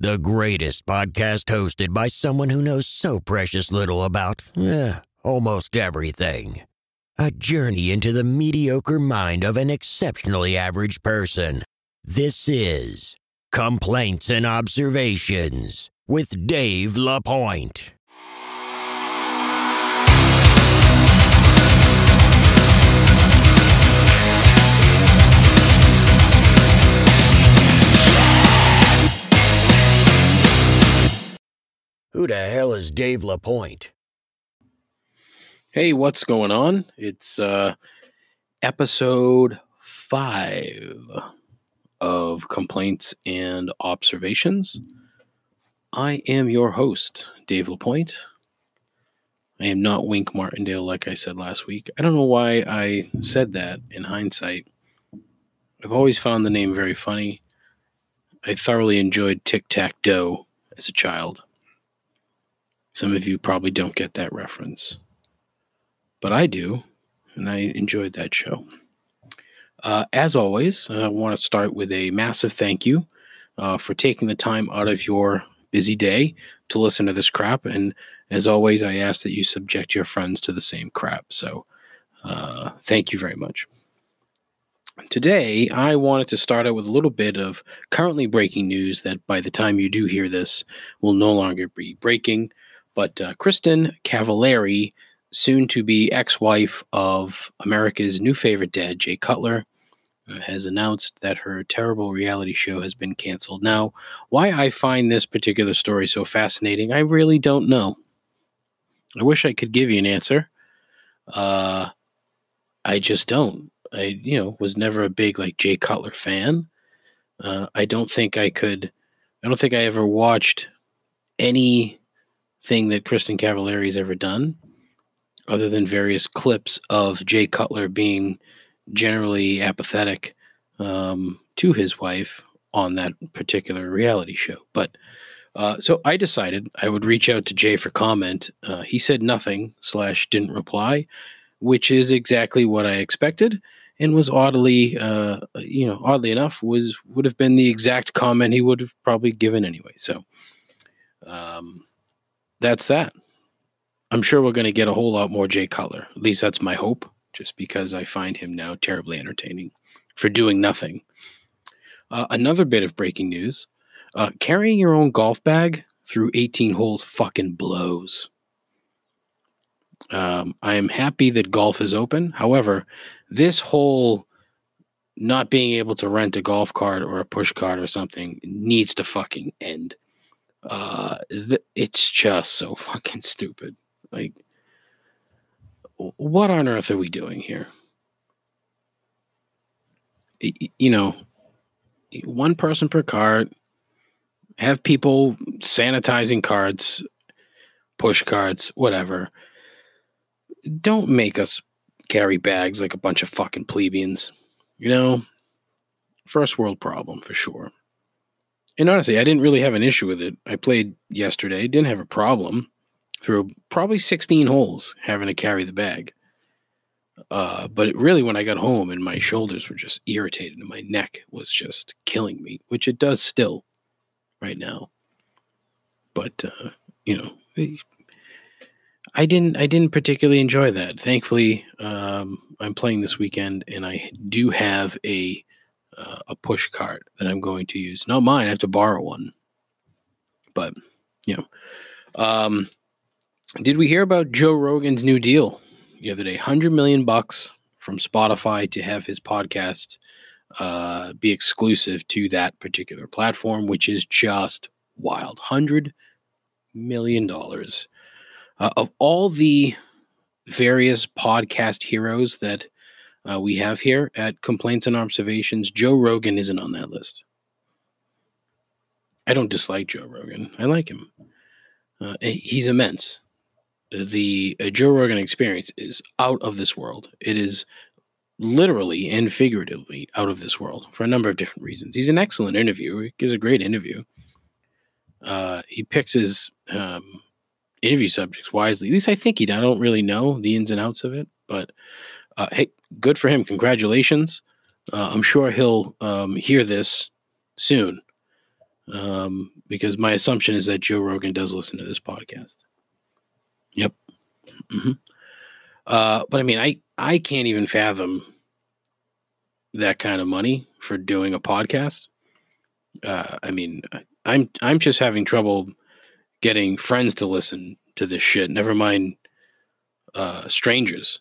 the greatest podcast hosted by someone who knows so precious little about eh, almost everything. A journey into the mediocre mind of an exceptionally average person. This is Complaints and Observations with Dave LaPointe. Who the hell is Dave LaPointe? Hey, what's going on? It's uh episode 5 of Complaints and Observations. I am your host, Dave LaPointe. I am not Wink Martindale like I said last week. I don't know why I said that in hindsight. I've always found the name very funny. I thoroughly enjoyed Tic Tac Dough as a child. Some of you probably don't get that reference, but I do, and I enjoyed that show. Uh, as always, I want to start with a massive thank you uh, for taking the time out of your busy day to listen to this crap. And as always, I ask that you subject your friends to the same crap. So uh, thank you very much. Today, I wanted to start out with a little bit of currently breaking news that by the time you do hear this will no longer be breaking. But uh, Kristin Cavallari, soon to be ex wife of America's new favorite dad, Jay Cutler, uh, has announced that her terrible reality show has been canceled. Now, why I find this particular story so fascinating, I really don't know. I wish I could give you an answer. Uh, I just don't. I, you know, was never a big like Jay Cutler fan. Uh, I don't think I could. I don't think I ever watched any thing that Kristin Cavallari has ever done, other than various clips of Jay Cutler being generally apathetic um, to his wife on that particular reality show. But uh, so I decided I would reach out to Jay for comment. Uh, he said nothing slash didn't reply, which is exactly what I expected, and was oddly, uh, you know, oddly enough, was would have been the exact comment he would have probably given anyway. So, um, that's that. I'm sure we're going to get a whole lot more Jay Cutler. At least that's my hope, just because I find him now terribly entertaining for doing nothing. Uh, another bit of breaking news uh, carrying your own golf bag through 18 holes fucking blows. Um, I am happy that golf is open. However, this whole not being able to rent a golf cart or a push cart or something needs to fucking end uh th- it's just so fucking stupid. Like what on earth are we doing here? You know one person per cart have people sanitizing cards push cards whatever. Don't make us carry bags like a bunch of fucking plebeians you know? First world problem for sure and honestly, I didn't really have an issue with it. I played yesterday, didn't have a problem through probably 16 holes having to carry the bag. Uh, but really, when I got home and my shoulders were just irritated and my neck was just killing me, which it does still right now. But uh, you know, I didn't. I didn't particularly enjoy that. Thankfully, um, I'm playing this weekend, and I do have a uh, a push cart that I'm going to use. Not mine. I have to borrow one. But you know, um, did we hear about Joe Rogan's new deal the other day? Hundred million bucks from Spotify to have his podcast uh, be exclusive to that particular platform, which is just wild. Hundred million dollars uh, of all the various podcast heroes that uh, we have here at Complaints and Observations. Joe Rogan isn't on that list. I don't dislike Joe Rogan. I like him. Uh, he's immense. The uh, Joe Rogan experience is out of this world. It is literally and figuratively out of this world for a number of different reasons. He's an excellent interviewer. He gives a great interview. Uh, he picks his um, interview subjects wisely. At least I think he. I don't really know the ins and outs of it, but uh, hey, good for him. Congratulations. Uh, I'm sure he'll um, hear this soon. um, because my assumption is that Joe Rogan does listen to this podcast. Yep. hmm Uh, but I mean, I I can't even fathom that kind of money for doing a podcast. Uh, I mean, I'm I'm just having trouble getting friends to listen to this shit. Never mind uh, strangers.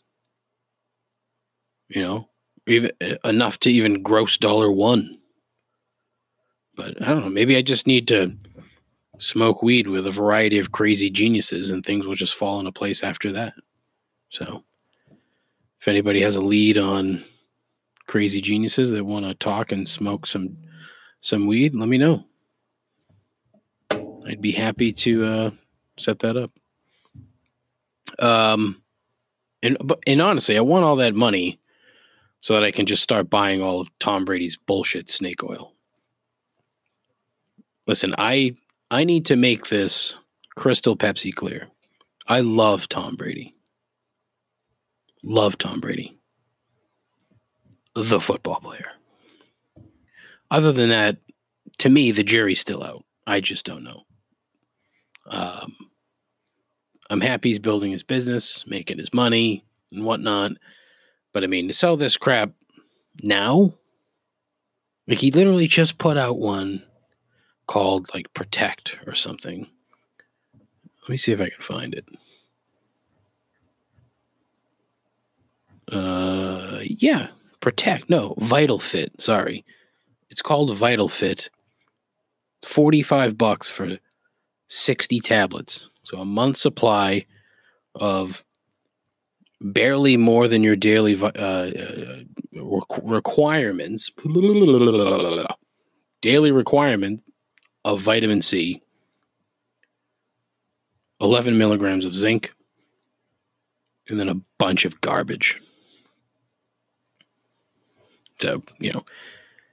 You know, even enough to even gross dollar one. But I don't know. Maybe I just need to smoke weed with a variety of crazy geniuses, and things will just fall into place after that. So, if anybody has a lead on crazy geniuses that want to talk and smoke some some weed, let me know. I'd be happy to uh, set that up. Um, and and honestly, I want all that money so that I can just start buying all of Tom Brady's bullshit snake oil. Listen, I I need to make this crystal Pepsi clear. I love Tom Brady. Love Tom Brady. The football player. Other than that, to me, the jury's still out. I just don't know. Um, I'm happy he's building his business, making his money and whatnot. But I mean, to sell this crap now, like he literally just put out one called like Protect or something. Let me see if I can find it. Uh, yeah, Protect. No, Vital Fit. Sorry, it's called Vital Fit. Forty-five bucks for sixty tablets, so a month supply of barely more than your daily uh, uh, requ- requirements. Daily requirement of vitamin C, 11 milligrams of zinc, and then a bunch of garbage. So, you know,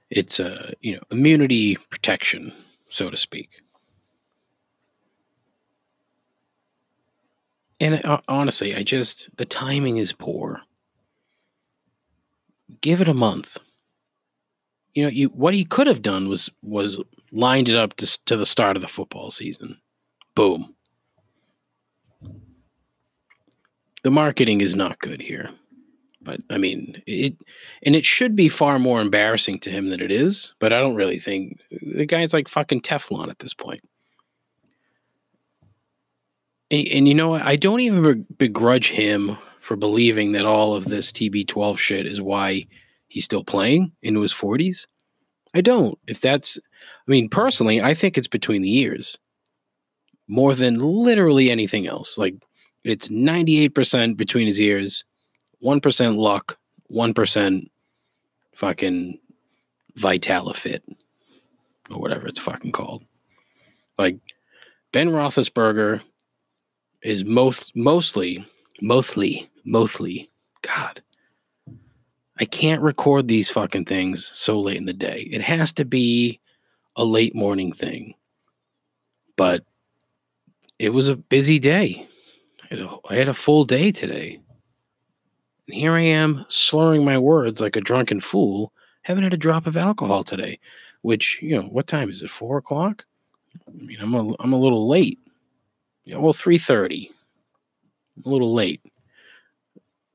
it's a, you know, immunity protection, so to speak. And uh, honestly, I just, the timing is poor. Give it a month. You know, you what he could have done was was lined it up to, to the start of the football season. Boom. The marketing is not good here. But I mean, it and it should be far more embarrassing to him than it is, but I don't really think the guy's like fucking Teflon at this point. And, and you know? I don't even begrudge him for believing that all of this TB12 shit is why he's still playing into his 40s. I don't. If that's, I mean, personally, I think it's between the years more than literally anything else. Like, it's 98% between his ears, 1% luck, 1% fucking Vitalifit or whatever it's fucking called. Like, Ben Roethlisberger is most mostly mostly mostly God. I can't record these fucking things so late in the day. It has to be a late morning thing. But it was a busy day. I had a, full day today. And here I am slurring my words like a drunken fool. Haven't had a drop of alcohol today. Which, you know, what time is it? Four o'clock? I mean, I'm a, I'm a little late. Yeah, well, three thirty. A little late,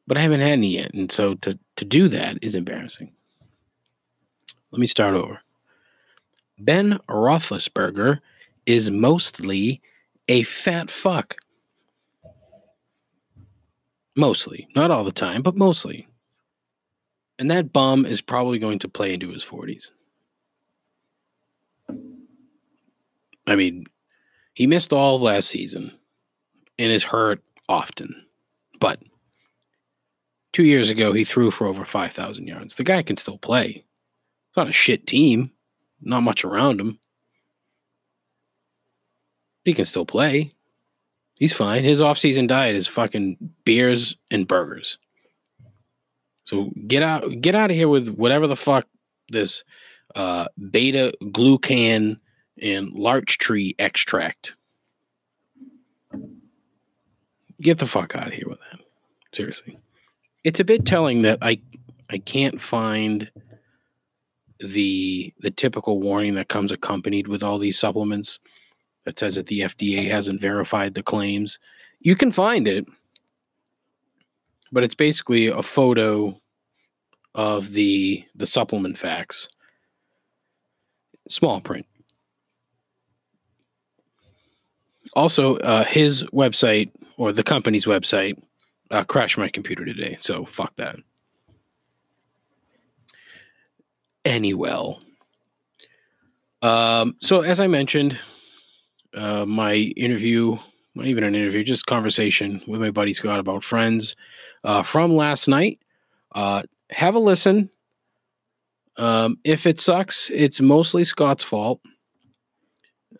but I haven't had any yet, and so to to do that is embarrassing. Let me start over. Ben Roethlisberger is mostly a fat fuck. Mostly, not all the time, but mostly. And that bum is probably going to play into his forties. I mean, he missed all of last season and is hurt often. But two years ago, he threw for over 5,000 yards. The guy can still play. It's not a shit team, not much around him. He can still play. He's fine. His off-season diet is fucking beers and burgers. So get out, get out of here with whatever the fuck this uh, beta glucan and larch tree extract. Get the fuck out of here with that. Seriously. It's a bit telling that I I can't find the the typical warning that comes accompanied with all these supplements that says that the FDA hasn't verified the claims. You can find it, but it's basically a photo of the the supplement facts. Small print. Also, uh, his website or the company's website uh, crashed my computer today, so fuck that. Anyway, um, so as I mentioned, uh, my interview, not even an interview, just conversation with my buddy Scott about friends uh, from last night. Uh, have a listen. Um, if it sucks, it's mostly Scott's fault.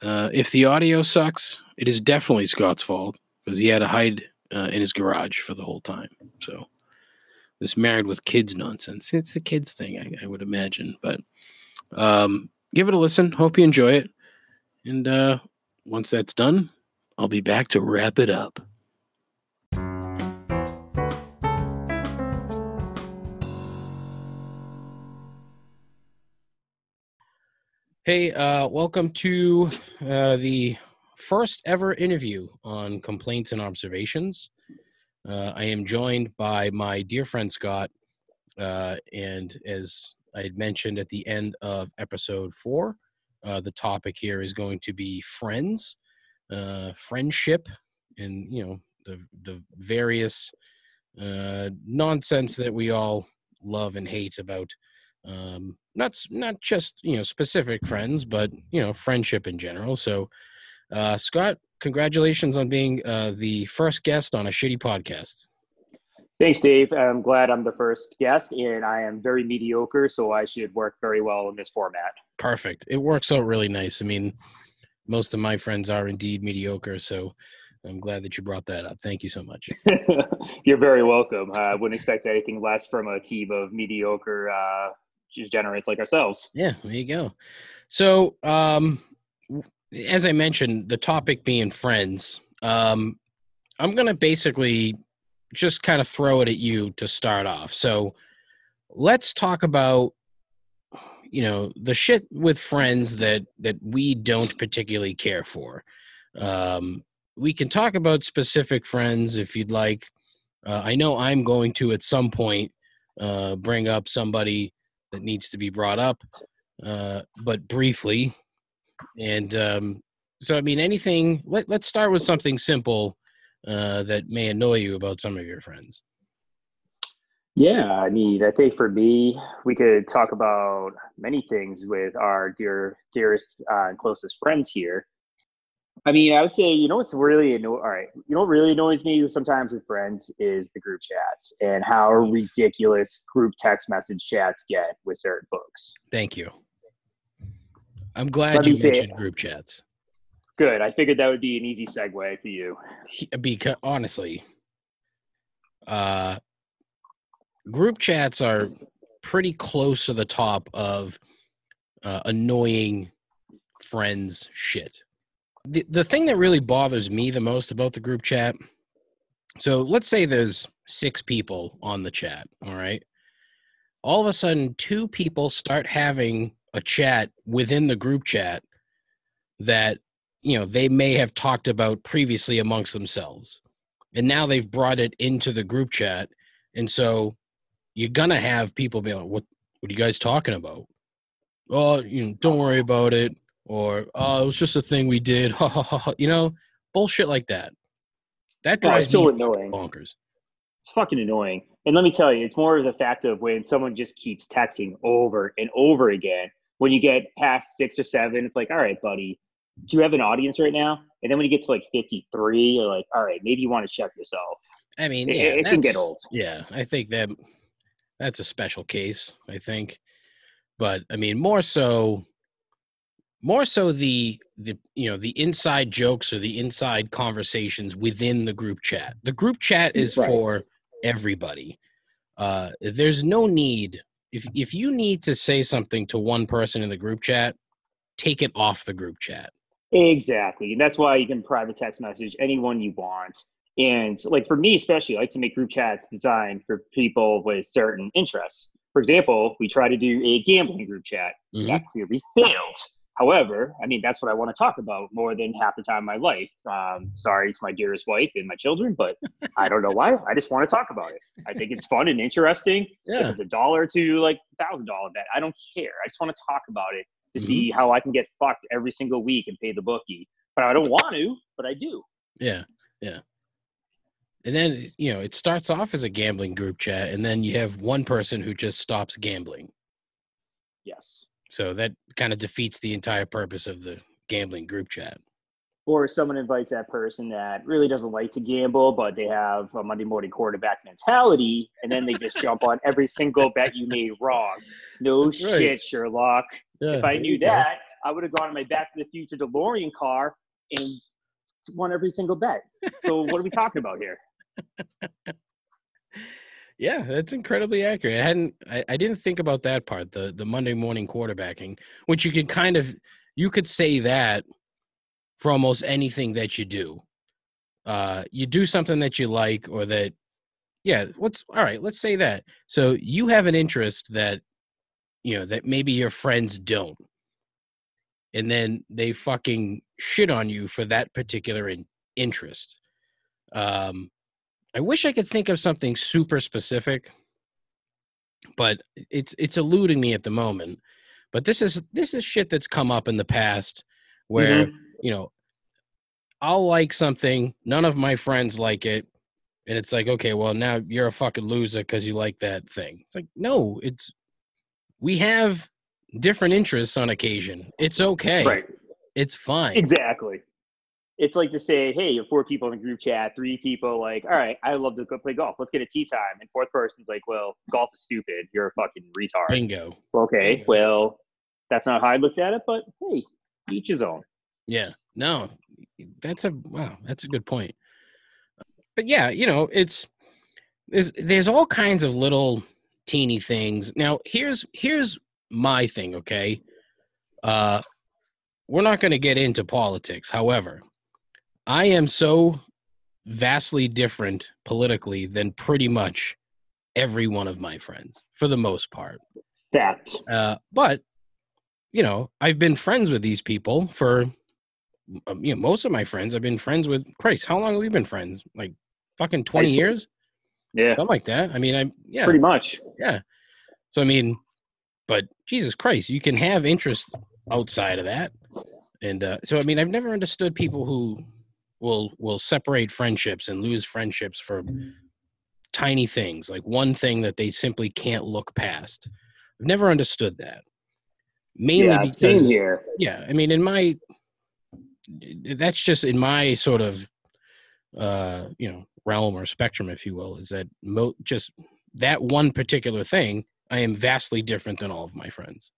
Uh, if the audio sucks, it is definitely Scott's fault because he had to hide uh, in his garage for the whole time. So this married with kids nonsense. It's the kids thing, I, I would imagine. But um, give it a listen. Hope you enjoy it. And uh, once that's done, I'll be back to wrap it up. Hey, uh, welcome to uh, the first ever interview on complaints and observations. Uh, I am joined by my dear friend Scott, uh, and as I had mentioned at the end of episode four, uh, the topic here is going to be friends, uh, friendship, and you know the the various uh, nonsense that we all love and hate about um, not not just you know specific friends, but you know friendship in general. So, uh, Scott, congratulations on being uh, the first guest on a shitty podcast. Thanks, Dave. I'm glad I'm the first guest, and I am very mediocre, so I should work very well in this format. Perfect. It works out really nice. I mean, most of my friends are indeed mediocre, so I'm glad that you brought that up. Thank you so much. You're very welcome. Uh, I wouldn't expect anything less from a team of mediocre uh, degenerates like ourselves. Yeah, there you go. So, um, as I mentioned, the topic being friends, um, I'm going to basically just kind of throw it at you to start off. So, let's talk about you know the shit with friends that that we don't particularly care for um we can talk about specific friends if you'd like uh, i know i'm going to at some point uh bring up somebody that needs to be brought up, uh, but briefly. And um, so, I mean, anything. Let, let's start with something simple uh, that may annoy you about some of your friends. Yeah, I mean, I think for me, we could talk about many things with our dear, dearest, uh, and closest friends here. I mean, I would say, you know, what's really anno- all right. You know, what really annoys me sometimes with friends is the group chats and how ridiculous group text message chats get with certain folks. Thank you. I'm glad Let you mentioned group chats. Good. I figured that would be an easy segue for you. Because honestly, uh, group chats are pretty close to the top of uh, annoying friends shit the, the thing that really bothers me the most about the group chat so let's say there's six people on the chat all right all of a sudden two people start having a chat within the group chat that you know they may have talked about previously amongst themselves and now they've brought it into the group chat and so you're gonna have people be like what what are you guys talking about oh you know don't worry about it or oh, it was just a thing we did. you know, bullshit like that. That drives no, me annoying. bonkers. It's fucking annoying. And let me tell you, it's more of the fact of when someone just keeps texting over and over again. When you get past six or seven, it's like, all right, buddy, do you have an audience right now? And then when you get to like 53, you're like, all right, maybe you want to check yourself. I mean, yeah, it, it can get old. Yeah, I think that that's a special case, I think. But I mean, more so more so the the you know the inside jokes or the inside conversations within the group chat the group chat is right. for everybody uh there's no need if if you need to say something to one person in the group chat take it off the group chat exactly and that's why you can private text message anyone you want and like for me especially i like to make group chats designed for people with certain interests for example, we try to do a gambling group chat. Mhm. That clearly failed. However, I mean, that's what I want to talk about more than half the time of my life. Um, sorry to my dearest wife and my children, but I don't know why. I just want to talk about it. I think it's fun and interesting. If Yeah. it's a dollar to like thousand dollar bet, I don't care. I just want to talk about it to Mhm. see how I can get fucked every single week and pay the bookie. But I don't want to, but I do. Yeah. Yeah. And then, you know, it starts off as a gambling group chat, and then you have one person who just stops gambling. Yes. So that kind of defeats the entire purpose of the gambling group chat. Or someone invites that person that really doesn't like to gamble, but they have a Monday morning quarterback mentality, and then they just jump on every single bet you made wrong. No Right. shit, Sherlock. Yeah, if I knew you go. that, I would have gone in my Back to the Future DeLorean car and won every single bet. So what are we talking about here? Yeah, that's incredibly accurate. I hadn't I, I didn't think about that part, the the Monday morning quarterbacking, which you could kind of you could say that for almost anything that you do. Uh you do something that you like or that yeah, what's all right, let's say that. So you have an interest that you know that maybe your friends don't. And then they fucking shit on you for that particular in, interest. Um I wish I could think of something super specific, but it's it's eluding me at the moment. But this is this is shit that's come up in the past where, Mhm. you know, I'll like something, none of my friends like it, and it's like, okay, well now you're a fucking loser because you like that thing. It's like, no, it's we have different interests on occasion. It's okay. Right. It's fine. Exactly. It's like to say, hey, you're four people in a group chat, three people like, all right, I love to go play golf. Let's get a tee time. And fourth person's like, well, golf is stupid. You're a fucking retard. Bingo. Okay, Bingo. well, that's not how I looked at it, but hey, each his own. Yeah. No, that's a wow. That's a good point. But yeah, you know, it's there's there's all kinds of little teeny things. Now, here's here's my thing. Okay, uh, we're not going to get into politics. However, I am so vastly different politically than pretty much every one of my friends, for the most part. Fact. Uh, but you know, I've been friends with these people for um, you know most of my friends. I've been friends with Christ. How long have we been friends? Like fucking twenty school. years, Yeah, something like that. I mean, I yeah, pretty much. yeah. So I mean, but Jesus Christ, you can have interests outside of that, and uh, so I mean, I've never understood people who will will separate friendships and lose friendships for tiny things, like one thing that they simply can't look past. I've never understood that. Mainly yeah, because yeah, I mean, in my that's just in my sort of uh, you know realm or spectrum, if you will, is that mo- just that one particular thing. I am vastly different than all of my friends.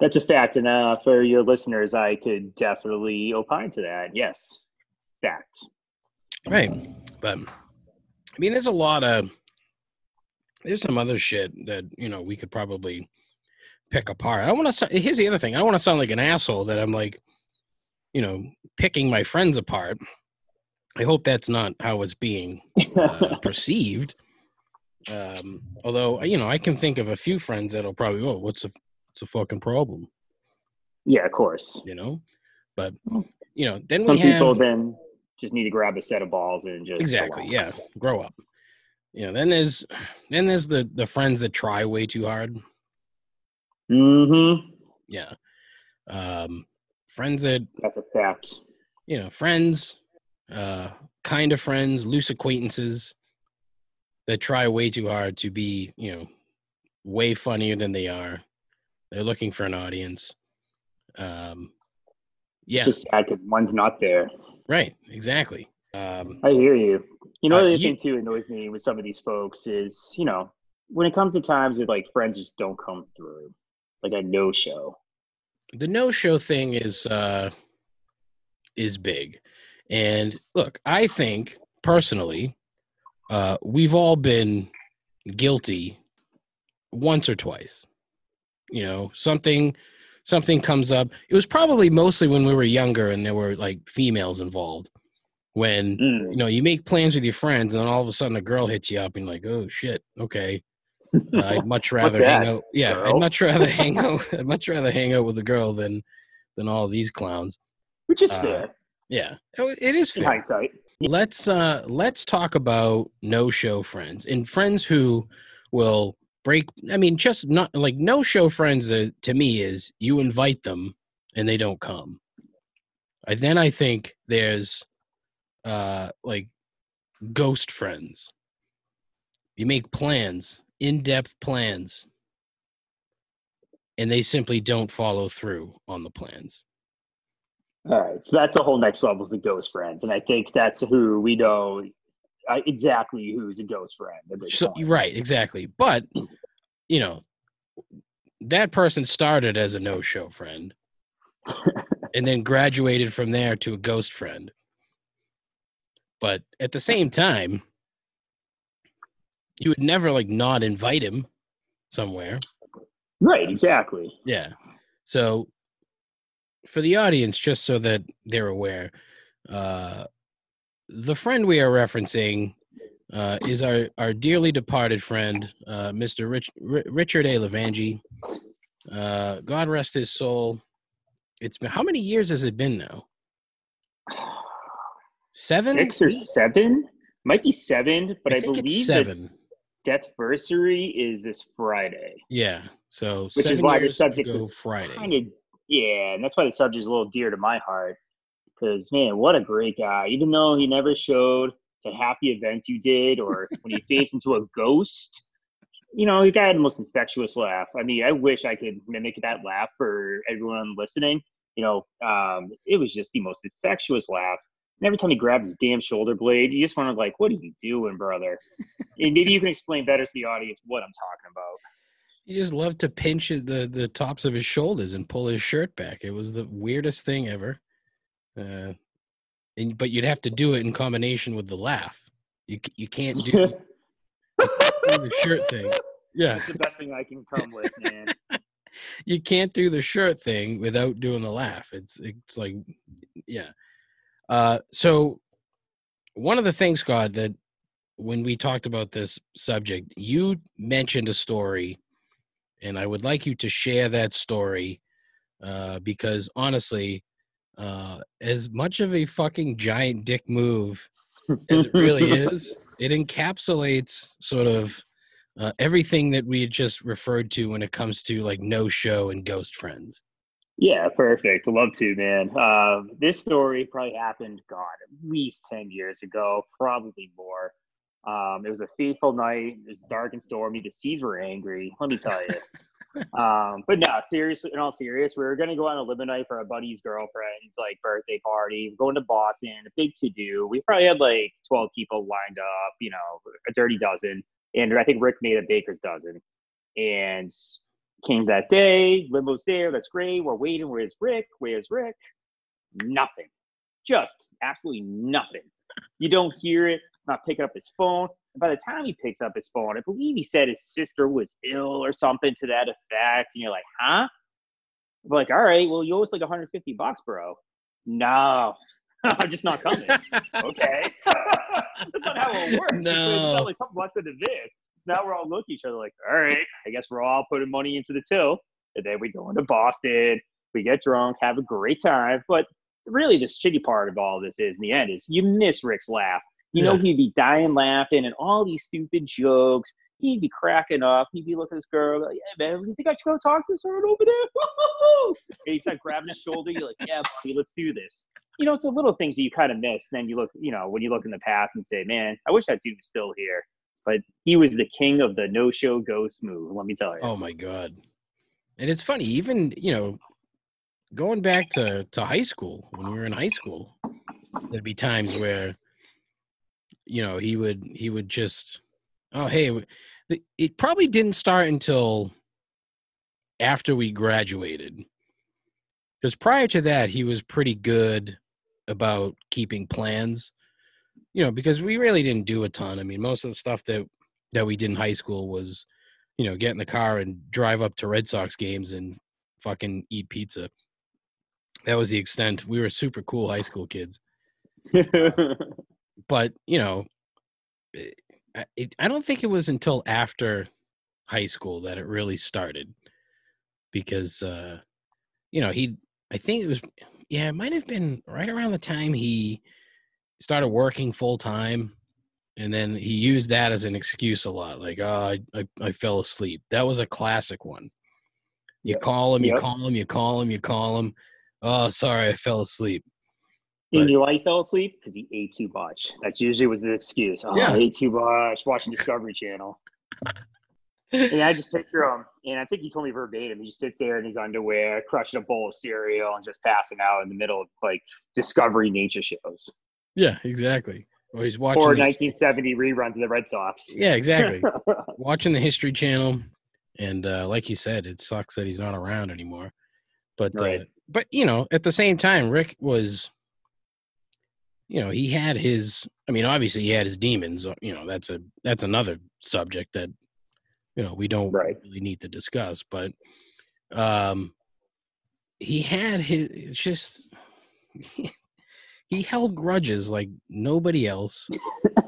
That's a fact, and uh, for your listeners, I could definitely opine to that. Yes, fact. Right. But I mean, there's a lot of there's some other shit that you know we could probably pick apart. I want to. Here's the other thing. I don't want to sound like an asshole that I'm like, you know, picking my friends apart. I hope that's not how it's being uh, perceived. Um, although you know, I can think of a few friends that'll probably, oh, what's the, what's the fucking problem? yeah, of course. You know, but you know, then Some we have people then just need to grab a set of balls and just exactly yeah grow up you know then there's then there's the the friends that try way too hard Mm-hmm. yeah um friends that That's a fact. you know friends uh kind of friends loose acquaintances that try way too hard to be you know way funnier than they are they're looking for an audience um yeah Just sad because one's not there. Right exactly um I hear you. You know, Uh, the other you- thing too annoys me with some of these folks is, you know, when it comes to times that like friends just don't come through, like a no show. the no show thing is uh is big and look i think personally uh we've all been guilty once or twice you know something something comes up it was probably mostly when we were younger and there were like females involved when Mm. you know you make plans with your friends and then all of a sudden a girl hits you up and like oh shit okay Uh, I'd much rather hang out. Yeah, girl? I'd much rather hang out. I'd much rather hang out with a girl than than all these clowns. Which is uh, fair. Yeah, it is fair. In hindsight. Let's uh let's talk about no show friends and friends who will break. I mean, just not like no show friends. Uh, to me, is you invite them and they don't come. I, then I think there's uh like ghost friends. You make plans, in-depth plans, and they simply don't follow through on the plans. All right, so that's the whole next level is the ghost friends, and I think that's who we know uh, exactly who's a ghost friend. So, right, exactly. But you know, that person started as a no-show friend, and then graduated from there to a ghost friend. But at the same time, you would never like not invite him somewhere. Right, exactly. Yeah. So for the audience, just so that they're aware, uh, the friend we are referencing uh, is our, our dearly departed friend, uh, Mr. Rich, R- Richard A. Levangie. Uh, God rest his soul. It's been how many years has it been now? Seven, six or seven? Might be seven, but I, I believe seven. Death anniversary is this Friday. Yeah, so which is why the subject is Friday. Kind of, yeah, and that's why the subject is a little dear to my heart. Because man, what a great guy! Even though he never showed to happy events you did, or when he faced into a ghost, you know, he got the most infectious laugh. I mean, I wish I could mimic that laugh for everyone listening. You know, um, it was just the most infectious laugh. And every time he grabbed his damn shoulder blade, you just wanted like, what are you doing, brother? and maybe you can explain better to the audience what I'm talking about. He just loved to pinch the the tops of his shoulders and pull his shirt back. It was the weirdest thing ever. Uh, and but you'd have to do it in combination with the laugh. You you can't do, you can't do the shirt thing. Yeah, it's the best thing I can come with, man. you can't do the shirt thing without doing the laugh. It's it's like yeah. Uh, so one of the things, God, that when we talked about this subject, you mentioned a story, and I would like you to share that story uh, because honestly, uh, as much of a fucking giant dick move as it really is, it encapsulates sort of uh, everything that we had just referred to when it comes to like no show and ghost friends. Yeah, perfect. Love to, man. Uh, this story probably happened, God, at least 10 years ago, probably more. Um, it was a fateful night. It was dark and stormy. The seas were angry. Let me tell you. um, but no, seriously, in all serious, we were to go on a living night for a buddy's girlfriend's like birthday party. We're going to Boston, a big to do. We probably had like 12 people lined up, you know, a dirty dozen. And I think Rick made a baker's dozen. And Came that day, limo's there, that's great. We're waiting. Where's Rick? Where's Rick? Nothing. Just absolutely nothing. You don't hear it, not picking up his phone. And by the time he picks up his phone, I believe he said his sister was ill or something to that effect. And you're like, huh? We're like, all right, well, you owe us like 150 bucks, bro. No, I'm just not coming. okay. That's not how it works. No. It's like a couple months into this now we're all looking at each other like, all right, I guess we're all putting money into the till. And then we go into Boston, we get drunk, have a great time. But really, the shitty part of all this is, in the end, is you miss Rick's laugh. You yeah. know, he'd be dying laughing and all these stupid jokes. He'd be cracking up. He'd be looking at this girl, like, yeah, man, you think I should go talk to this girl over there? and he's like grabbing his shoulder. You're like, yeah, buddy, let's do this. You know, it's the little things that you kind of miss. And Then you look, you know, when you look in the past and say, man, I wish that dude was still here but he was the king of the no show ghost move. Let me tell you. Oh my god! And it's funny, even you know, going back to to high school when we were in high school, there'd be times where, you know, he would he would just, oh hey, it probably didn't start until after we graduated, because prior to that he was pretty good about keeping plans you know, because we really didn't do a ton. I mean, most of the stuff that that we did in high school was, you know, get in the car and drive up to Red Sox games and fucking eat pizza. That was the extent. We were super cool high school kids. but you know, it, it, I don't think it was until after high school that it really started because uh you know he i think it was yeah it might have been right around the time he started working full time and then he used that as an excuse a lot like oh i i, I fell asleep that was a classic one you Yep. call him you Yep. call him you call him you call him oh sorry i fell asleep But- you know why fell asleep? Because he ate too much. That's usually was the excuse. Oh, Yeah. I ate too much. Watching Discovery Channel. And I just picture him, and I think he told me verbatim. He just sits there in his underwear, crushing a bowl of cereal, and just passing out in the middle of like Discovery nature shows yeah exactly or he's watching or the- 1970 reruns of the Red Sox. yeah exactly watching the history channel and uh like you said it sucks that he's not around anymore but Right. uh, but you know at the same time rick was you know he had his i mean obviously he had his demons uh, you know that's a that's another subject that you know we don't Right. really need to discuss but um he had his it's just he held grudges like nobody else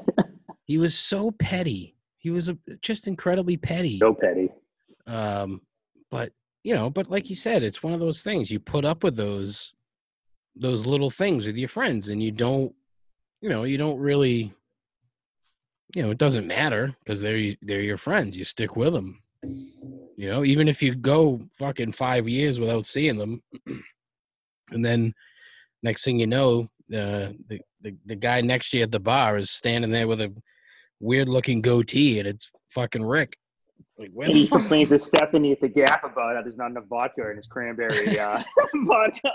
he was so petty he was a, just incredibly petty so petty. um but you know but like you said it's one of those things you put up with those those little things with your friends and you don't you know you don't really you know it doesn't matter because they're they're your friends you stick with them you know even if you go fucking five years without seeing them and then next thing you know uh, the, the the guy next to you at the bar is standing there with a weird looking goatee and it's fucking rick like where he complains to Stephanie at the Gap about how there's not enough vodka in his cranberry uh, vodka.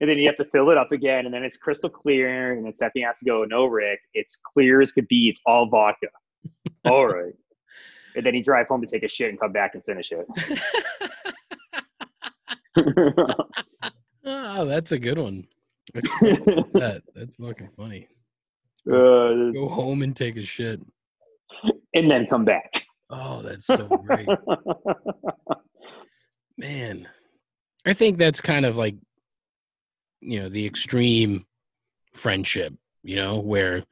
And then you have to fill it up again, and then it's crystal clear. And then Stephanie has to go, "No, Rick, it's clear as could be. It's all vodka." all right. And then he drive home to take a shit and come back and finish it. oh, that's a good one. That's, that. that's fucking funny. Uh, Go home and take a shit. and then come back. Oh, that's so great. Man, I think that's kind of like, you know, the extreme friendship, you know, where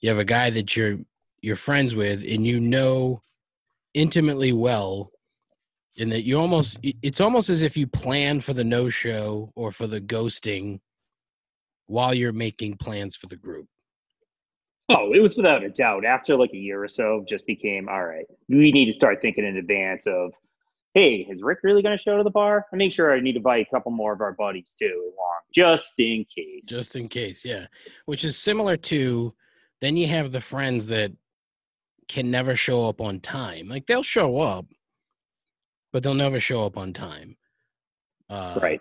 you have a guy that you're you're friends with and you know intimately well and that you almost it's almost as if you plan for the no show or for the ghosting while you're making plans for the group. Oh, it was without a doubt. After like a year or so, just became all right. We need to start thinking in advance of, hey, is Rick really going to show to the bar? I make sure I need to buy a couple more of our buddies too, along just in case. just in case yeah which is similar to then you have the friends that can never show up on time like they'll show up but they'll never show up on time uh, right.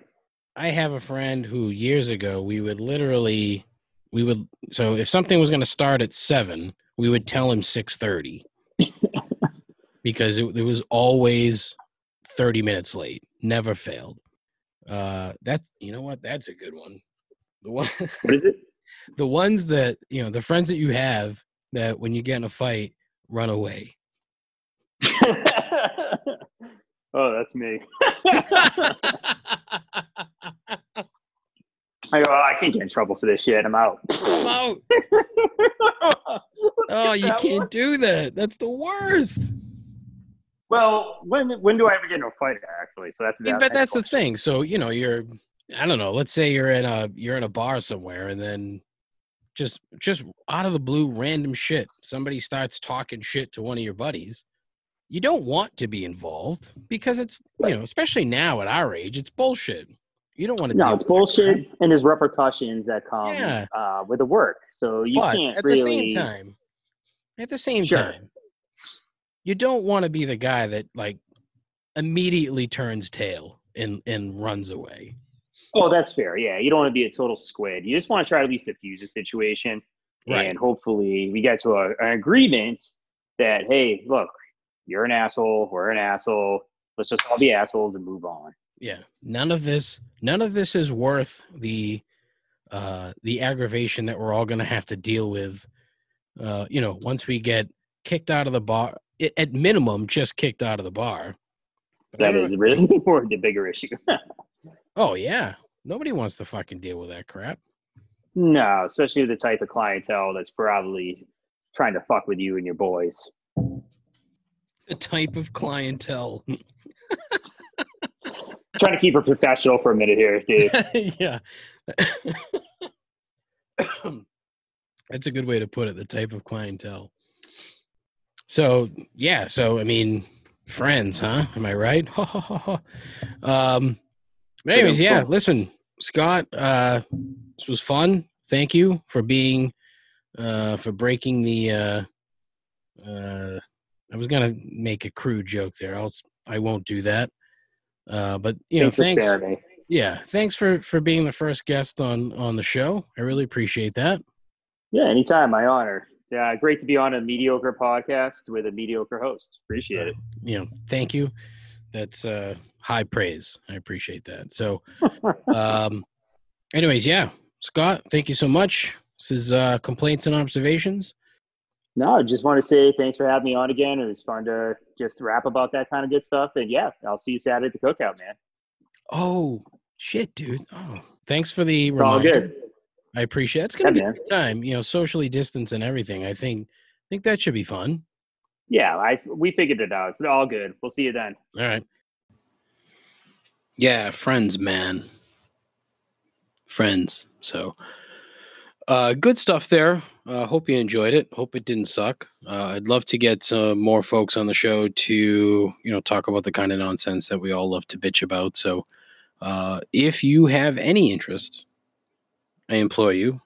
i have a friend who years ago we would literally we would so if something was going to start at 7 we would tell him 6.30 because it, it was always 30 minutes late never failed uh that's you know what that's a good one the one What is it? the ones that you know the friends that you have that when you get in a fight run away oh, that's me. I go, "Oh, I can't get in trouble for this shit. I'm out. I'm out. oh you can't do that that's the worst Well, when when do I ever get in a fight? Actually, so that's that- but that's the thing so you know you're i don't know let's say you're in a you're in a bar somewhere and then just just out of the blue random shit somebody starts talking shit to one of your buddies you don't want to be involved because it's you know especially now at our age it's bullshit you don't want to No, it's that bullshit, crap. and there's repercussions that come Yeah. uh, with the work. So you but can't at really. the same time at the same Sure. time you don't want to be the guy that like immediately turns tail and and runs away Oh, that's fair. Yeah, you don't want to be a total squid. You just want to try to at least diffuse the situation, Right. and hopefully we get to a, an agreement that hey, look, you're an asshole, we're an asshole. Let's just all be assholes and move on. yeah none of this none of this is worth the uh the aggravation that we're all going to have to deal with uh you know once we get kicked out of the bar at minimum just kicked out of the bar But That is really more the bigger issue. oh yeah nobody wants to fucking deal with that crap no, especially the type of clientele that's probably trying to fuck with you and your boys. the type of clientele. Trying to keep her professional for a minute here, Dave. yeah. That's a good way to put it. The type of clientele. So yeah, so I mean, friends, huh? Am I right? um, but anyways, yeah. Listen, Scott, uh, this was fun. Thank you for being, uh, for breaking the. Uh, uh, I was gonna make a crude joke there. I'll. I won't do that. Uh, but you know, thanks. thanks yeah, thanks for for being the first guest on on the show. I really appreciate that. Yeah, anytime. My honor. Yeah, great to be on a mediocre podcast with a mediocre host. Appreciate it. You know, thank you. That's uh high praise. I appreciate that. So um anyways, yeah. Scott, thank you so much. This is uh complaints and observations. No, I just want to say thanks for having me on again. It was fun to just rap about that kind of good stuff. And yeah, I'll see you Saturday at the cookout, man. Oh shit, dude. Oh, thanks for the reminder. All good. I appreciate it. It's gonna yeah, be a good time, you know, socially distance and everything. I think I think that should be fun. Yeah, I we figured it out. It's all good. We'll see you then. All right. Yeah, friends, man. Friends. So uh good stuff there. Uh hope you enjoyed it. Hope it didn't suck. Uh, I'd love to get some more folks on the show to, you know, talk about the kind of nonsense that we all love to bitch about. So uh if you have any interest I implore you,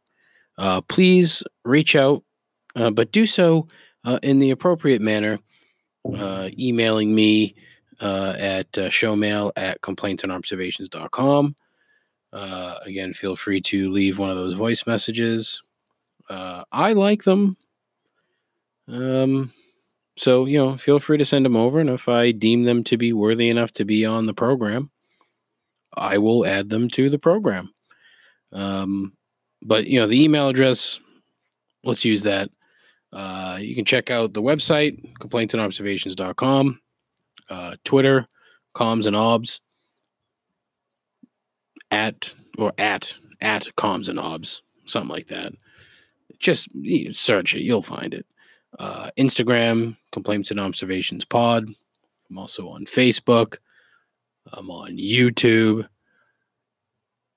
uh, please reach out, uh, but do so uh, in the appropriate manner, uh, emailing me uh, at uh, showmail at complaintsandobservations.com. Uh, again, feel free to leave one of those voice messages. I like them. Um, so, you know, feel free to send them over. And if I deem them to be worthy enough to be on the program, I will add them to the program. Um, but you know, the email address, let's use that. Uh, you can check out the website, complaintsandobservations.com, uh, Twitter, comms and obs, at or at at comms and obs, something like that. Just search it, you'll find it. Uh, Instagram, complaints and observations pod. I'm also on Facebook. I'm on YouTube.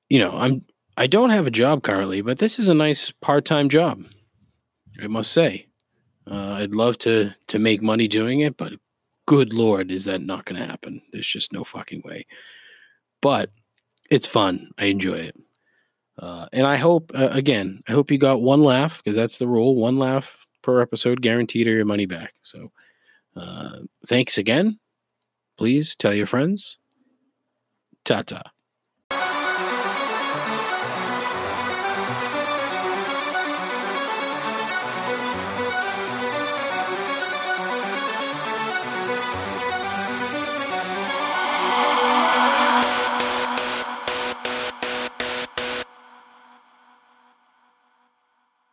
You know, I'm I don't have a job currently, but this is a nice part-time job. I must say. Uh, I'd love to to make money doing it, but good lord, is that not going to happen? There's just no fucking way. But it's fun. I enjoy it, uh, and I hope uh, again, I hope you got one laugh because that's the rule: one laugh per episode, guaranteed, or your money back. So, uh, thanks again. Please tell your friends. Ta ta.